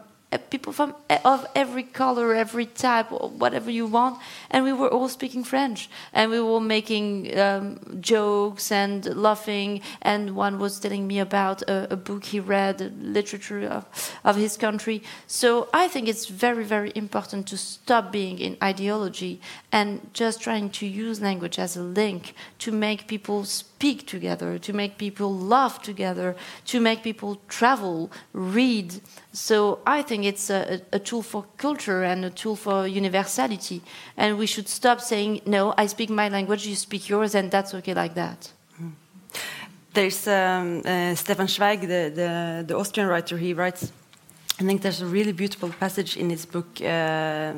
people from uh, of every color, every type, whatever you want, and we were all speaking French, and we were making um, jokes and laughing. And one was telling me about a, a book he read, literature of, of his country. So I think it's very, very important to stop being in ideology and just trying to use language as a link to make people speak together, to make people laugh together, to make people travel, read. So I think it's a, a, tool for culture and a tool for universality. And we should stop saying, no, I speak my language, you speak yours, and that's okay like that. There's um, uh, Stefan Zweig, the, the, the, Austrian writer, he writes, I think there's a really beautiful passage in his book, uh,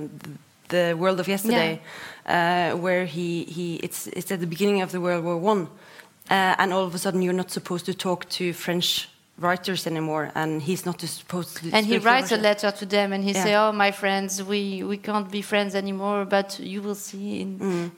The World of Yesterday, yeah. uh, where he, he it's, it's at the beginning of the World War One, uh, and all of a sudden you're not supposed to talk to French writers anymore and he's not supposed to and he writes a letter to them and he yeah. say oh my friends we we can't be friends anymore but you will see in mm.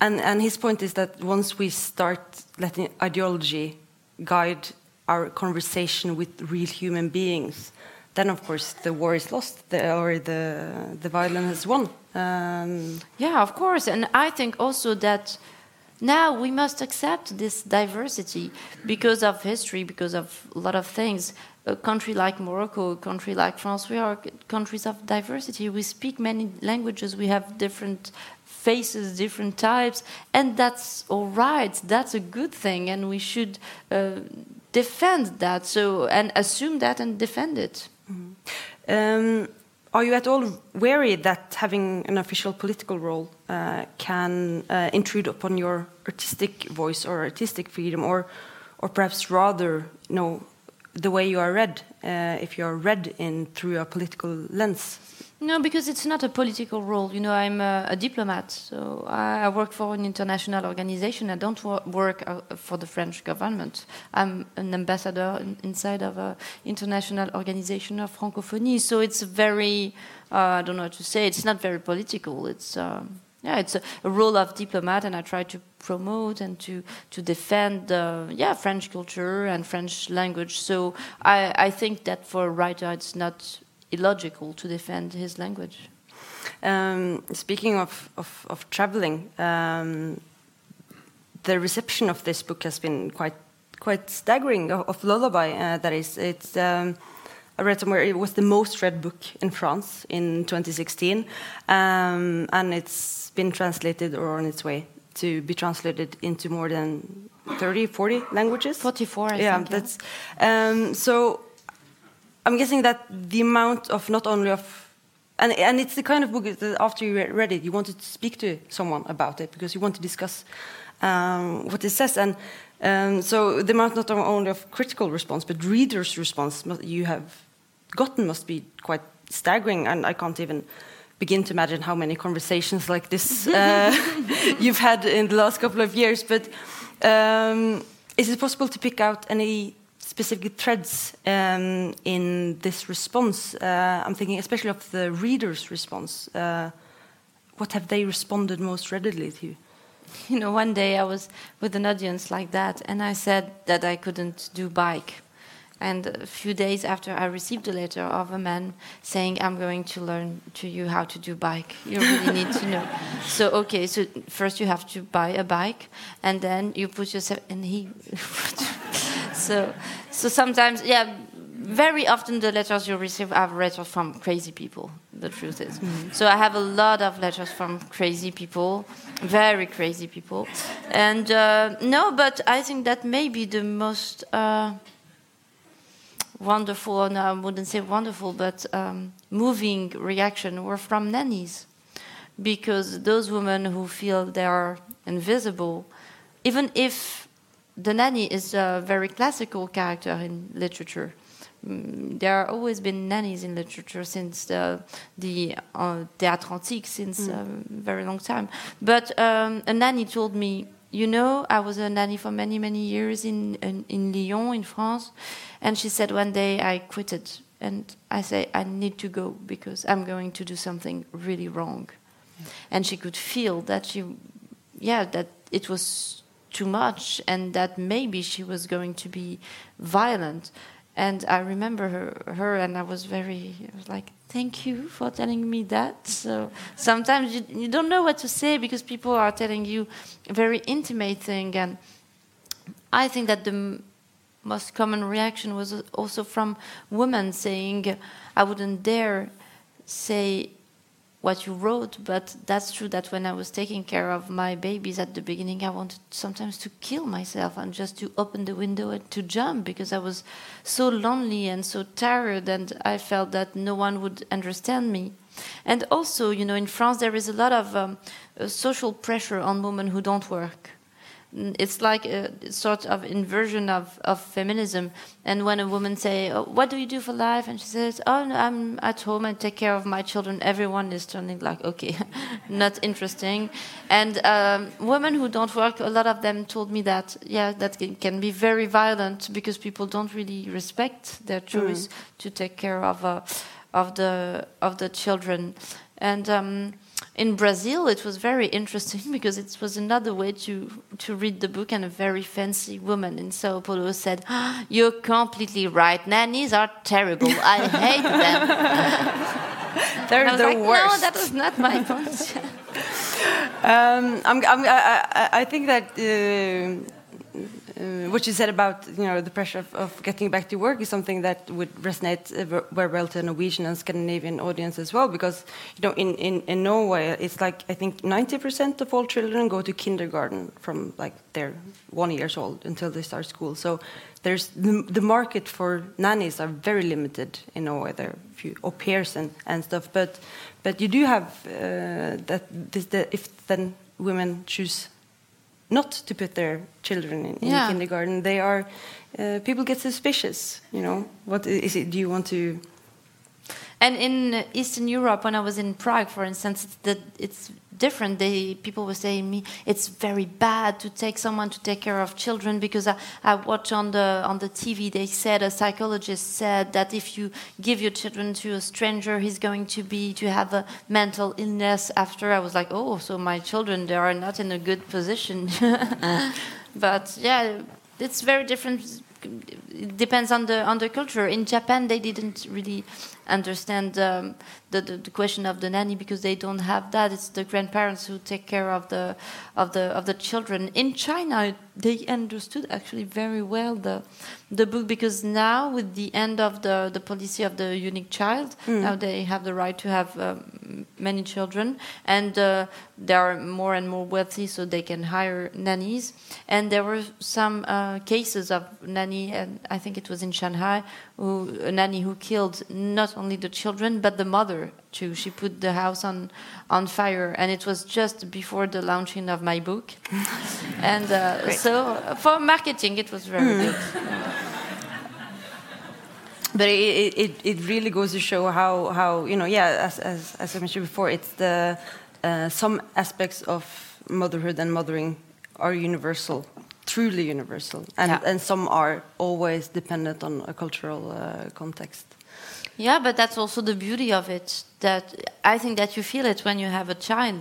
and and his point is that once we start letting ideology guide our conversation with real human beings, then of course the war is lost, the, or the the violence has won. Um, yeah, of course, and I think also that now we must accept this diversity because of history, because of a lot of things. A country like Morocco, a country like France, we are countries of diversity. We speak many languages, we have different faces, different types, and that's all right. That's a good thing, and we should uh, defend that. So and assume that and defend it. Mm -hmm. um, are you at all wary that having an official political role uh, can uh, intrude upon your artistic voice or artistic freedom, or, or perhaps rather, you know, the way you are read, uh, if you are read in through a political lens? No, because it's not a political role. You know, I'm a, a diplomat, so I, work for an international organization. I don't wor work uh, for the French government. I'm an ambassador in, inside of an international organization of francophonie. So it's very, uh, I don't know how to say. It's not very political. It's um, yeah, it's a, a, role of diplomat, and I try to promote and to to defend uh, yeah French culture and French language. So I I think that for a writer, it's not illogical to defend his language. Um, speaking of, of, of traveling, um, the reception of this book has been quite quite staggering. Of, of Lullaby, uh, that is, it's. Um, I read somewhere it was the most read book in France in 2016, um, and it's been translated or on its way to be translated into more than 30, 40 languages. 44, I yeah, think, that's um, so. I'm guessing that the amount of not only of and and it's the kind of book that after you read it, you wanted to speak to someone about it because you want to discuss um, what it says, and um, so the amount not only of critical response but readers' response you have gotten must be quite staggering, and I can't even begin to imagine how many conversations like this [LAUGHS] uh, [LAUGHS] you've had in the last couple of years. But um, is it possible to pick out any specific threads um, in this response. Uh, I'm thinking especially of the reader's response. Uh, what have they responded most readily to? [LAUGHS] You know, one day I was with an audience like that, and I said that I couldn't do bike. And a few days after, I received a letter of a man saying, "I'm going to learn to you how to do bike. You really need to know." [LAUGHS] So, okay, so first you have to buy a bike, and then you put yourself. And he [LAUGHS] so, so sometimes, yeah, very often the letters you receive are letters from crazy people. The truth is, mm. so I have a lot of letters from crazy people, very crazy people, and uh, no, but I think that maybe the most uh, wonderful, no, I wouldn't say wonderful, but um, moving reaction were from nannies, because those women who feel they are invisible, even if the nanny is a very classical character in literature. Mm, there have always been nannies in literature since the, the uh, théâtre antique, since mm. a very long time. But um, a nanny told me, you know, I was a nanny for many, many years in, in, in Lyon, in France. And she said one day I quitted. And I say, I need to go because I'm going to do something really wrong. Yeah. And she could feel that she, yeah, that it was too much and that maybe she was going to be violent. And I remember her, her and I was very I was like, thank you for telling me that. So sometimes you, you don't know what to say because people are telling you very intimate thing. And I think that the most common reaction was also from women saying, I wouldn't dare say what you wrote, but that's true that when I was taking care of my babies at the beginning, I wanted sometimes to kill myself and just to open the window and to jump because I was so lonely and so tired, and I felt that no one would understand me. And also, you know, in France, there is a lot of um, social pressure on women who don't work it's like a sort of inversion of, of feminism. And when a woman say, oh, "What do you do for life?" and she says, "Oh, no, I'm at home and take care of my children," everyone is turning like, "Okay, [LAUGHS] not interesting." And um, women who don't work, a lot of them told me that, yeah, that can be very violent because people don't really respect their choice mm. to take care of uh, of the of the children. And um, in Brazil, it was very interesting [LAUGHS] because it was another way to to read the book, and a very fancy woman in Sao Paulo said, "Ah, "You're completely right. Nannies are terrible. I [LAUGHS] hate them." [LAUGHS] They're the like, worst. "No, that was not my point." Um, I'm, I'm, I, I, I think that uh, uh, what you said about you know the pressure of, of getting back to work is something that would resonate uh, very well to Norwegian and Scandinavian audience as well because you know in, in, in Norway it's like I think 90% of all children go to kindergarten from like they're one years old until they start school. So there's the, the market for nannies are very limited in Norway. There are few au pairs and, and stuff. But but you do have uh, that this, the, if then women choose not to put their children in, in Yeah. kindergarten, they are uh, people get suspicious. You know, what is it? Do you want to? And in Eastern Europe, when I was in Prague, for instance, it's, the, it's different. They, people were saying me, it's very bad to take someone to take care of children because I, I watched on the on the TV. They said a psychologist said that if you give your children to a stranger, he's going to be to have a mental illness. After I was like, oh, so my children they are not in a good position. [LAUGHS] but yeah, it's very different it depends on the on the culture. In Japan, they didn't really understand um, the, the the question of the nanny because they don't have that. It's the grandparents who take care of the of the of the children. In China, they understood actually very well the the book because now with the end of the the policy of the unique child, now they have the right to have um, many children, and uh, they are more and more wealthy, so they can hire nannies. And there were some uh, cases of nanny, and I think it was in Shanghai, who, a nanny who killed not only the children but the mother too. She put the house on on fire, and it was just before the launching of my book. [LAUGHS] and uh, so, for marketing, it was very good. [LAUGHS] But it, it, it really goes to show how, how you know yeah as, as, as I mentioned before it's the uh, some aspects of motherhood and mothering are universal truly universal and Yeah. and some are always dependent on a cultural uh, context. Yeah, but that's also the beauty of it. That I think that you feel it when you have a child.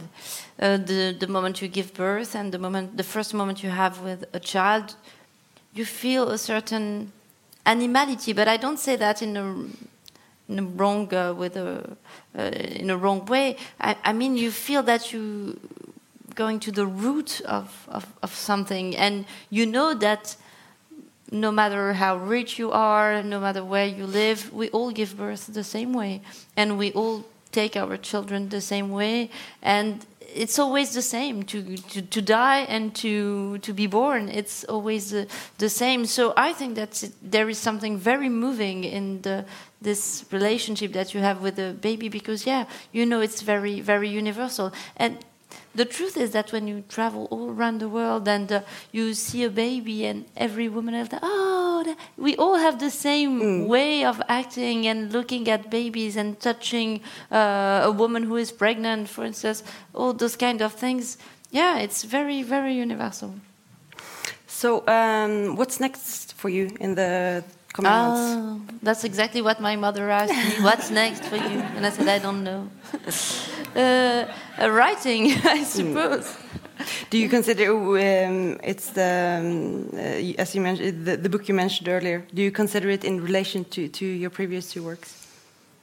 Uh, the the moment you give birth and the moment, the first moment you have with a child, you feel a certain animality. But I don't say that in a in a wrong uh, with a uh, in a wrong way. I, I mean, you feel that you going to the root of, of, of something, and you know that no matter how rich you are, no matter where you live, we all give birth the same way, and we all take our children the same way, and it's always the same to to, to die and to to be born. It's always the, the same. So I think that there is something very moving in the this relationship that you have with the baby because yeah, you know it's very very universal and the truth is that when you travel all around the world and uh, you see a baby and every woman is like, oh, we all have the same way of acting and looking at babies and touching uh, a woman who is pregnant, for instance, all those kind of things. Yeah, it's very, very universal. So um, what's next for you in the coming months? Oh, that's exactly what my mother asked me. What's next for you? And I said, I don't know. [LAUGHS] uh, uh, writing, [LAUGHS] I suppose. Do you consider um, it's the um, uh, as you mentioned the, the book you mentioned earlier? Do you consider it in relation to, to your previous two works?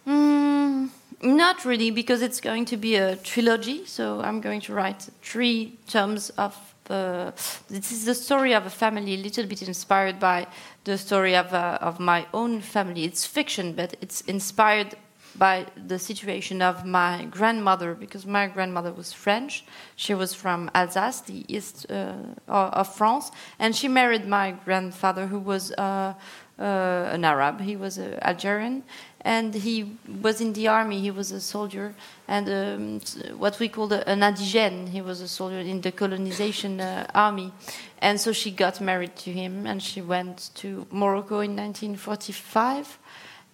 Mm, not really, because it's going to be a trilogy. So I'm going to write three tomes of. Uh, this is the story of a family, a little bit inspired by the story of uh, of my own family. It's fiction, but it's inspired by the situation of my grandmother because my grandmother was French. She was from Alsace, the east uh, of France, and she married my grandfather, who was uh, uh, an Arab. He was uh, Algerian, and he was in the army. He was a soldier, and um, what we call an indigène. He was a soldier in the colonization uh, army, and so she got married to him, and she went to Morocco in 1945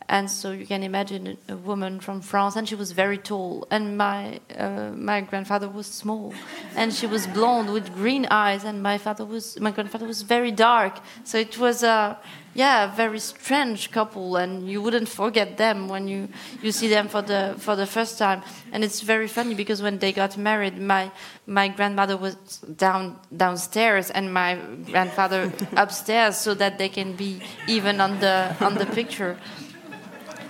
and so you can imagine a woman from France, and she was very tall, and my uh, my grandfather was small, and she was blonde with green eyes, and my father was my grandfather was very dark. So it was a yeah, a very strange couple, and you wouldn't forget them when you, you see them for the for the first time. And it's very funny because when they got married, my my grandmother was down downstairs and my grandfather [LAUGHS] upstairs, so that they can be even on the on the picture.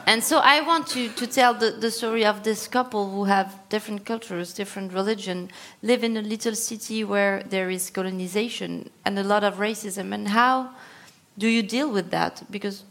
And so I want to, to tell the, the story of this couple who have different cultures, different religion, live in a little city where there is colonization and a lot of racism, and how do you deal with that? Because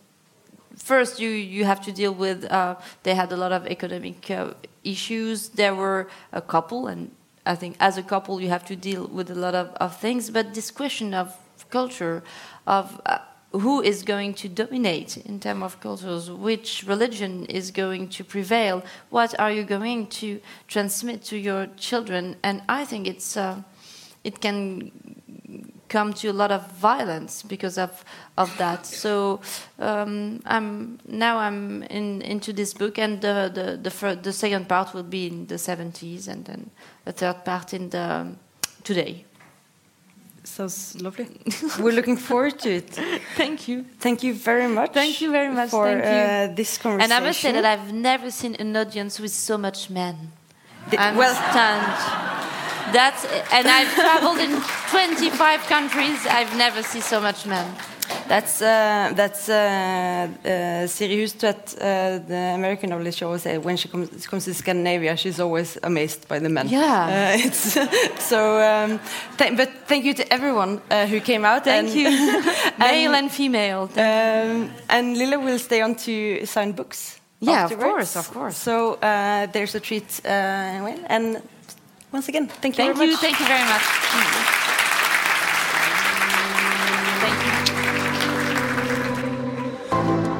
first you you have to deal with uh, they had a lot of economic uh, issues. There were a couple, and I think as a couple you have to deal with a lot of, of things. But this question of culture, of uh, who is going to dominate in terms of cultures, which religion is going to prevail, what are you going to transmit to your children, and I think it's uh, it can come to a lot of violence because of of that. So um, I'm now I'm in into this book, and the the the, fir- the second part will be in the 70s, and then a third part in the today. Sounds lovely. [LAUGHS] We're looking forward to it. Thank you. Thank you very much. Thank you very much. for Thank you. Uh, this conversation. And I must say that I've never seen an audience with so much men. Did- I'm well- stunned. That's and I've traveled in [LAUGHS] 25 countries. I've never seen so much men. That's uh, that's uh, uh, Siri Hustvedt, uh, the American novelist. She always say when she comes comes to Scandinavia, she's always amazed by the men. Yeah. uh, [LAUGHS] it's [LAUGHS] so. Um, th but thank you to everyone uh, who came out. Thank and, you, [LAUGHS] male and female. Um, and Leïla will stay on to sign books. Yeah, of course, of course. So uh, there's a treat. Uh, well, and once again, thank you Thank you. much. Thank you very much.